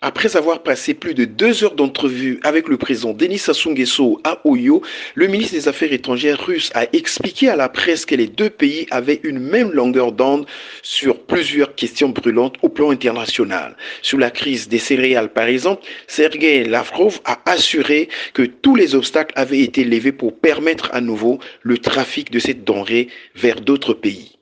Après avoir passé plus de deux heures d'entrevue avec le président Denis Sassou Nguesso à Oyo, le ministre des Affaires étrangères russe a expliqué à la presse que les deux pays avaient une même longueur d'onde sur plusieurs questions brûlantes au plan international. Sur la crise des céréales, par exemple, Sergei Lavrov a assuré que tous les obstacles avaient été levés pour permettre à nouveau le trafic de cette denrée vers d'autres pays.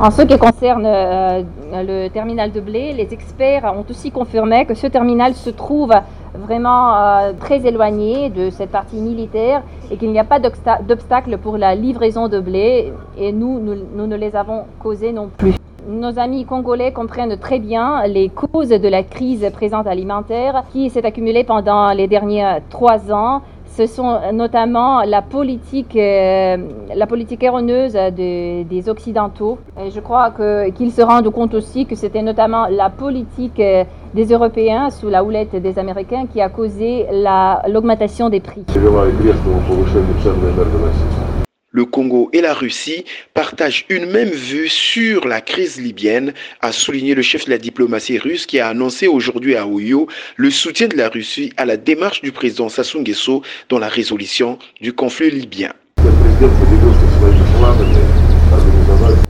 En ce qui concerne euh, le terminal de blé, les experts ont aussi confirmé que ce terminal se trouve vraiment euh, très éloigné de cette partie militaire et qu'il n'y a pas d'obstacle pour la livraison de blé et nous, nous, nous ne les avons causés non plus. Nos amis congolais comprennent très bien les causes de la crise présente alimentaire qui s'est accumulée pendant les derniers trois ans ce sont notamment la politique, euh, la politique erroneuse des Occidentaux. Et je crois qu'ils se rendent compte aussi que c'était notamment la politique euh, des Européens sous la houlette des Américains qui a causé l'augmentation des prix. Le Congo et la Russie partagent une même vue sur la crise libyenne, a souligné le chef de la diplomatie russe qui a annoncé aujourd'hui à Oyo le soutien de la Russie à la démarche du président Sassou Nguesso dans la résolution du conflit libyen.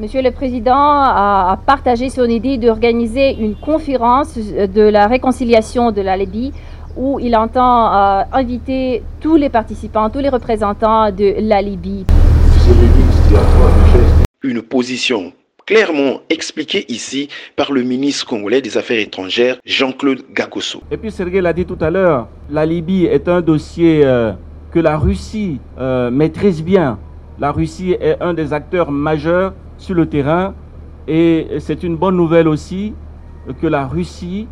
Monsieur le Président a partagé son idée d'organiser une conférence de la réconciliation de la Libye où il entend euh, inviter tous les participants, tous les représentants de la Libye. Une position clairement expliquée ici par le ministre congolais des Affaires étrangères, Jean-Claude Gagosso. Et puis Sergei l'a dit tout à l'heure, la Libye est un dossier euh, que la Russie euh, maîtrise bien. La Russie est un des acteurs majeurs sur le terrain et c'est une bonne nouvelle aussi que la Russie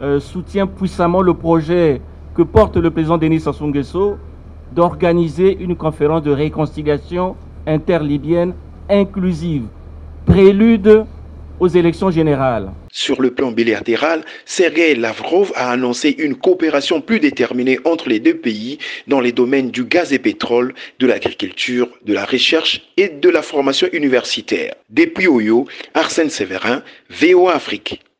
euh, soutient puissamment le projet que porte le président Denis Sassou Nguesso d'organiser une conférence de réconciliation interlibyenne inclusive, prélude aux élections générales. Sur le plan bilatéral, Sergei Lavrov a annoncé une coopération plus déterminée entre les deux pays dans les domaines du gaz et pétrole, de l'agriculture, de la recherche et de la formation universitaire. Depuis Oyo, Arsène Séverin, VOA Afrique.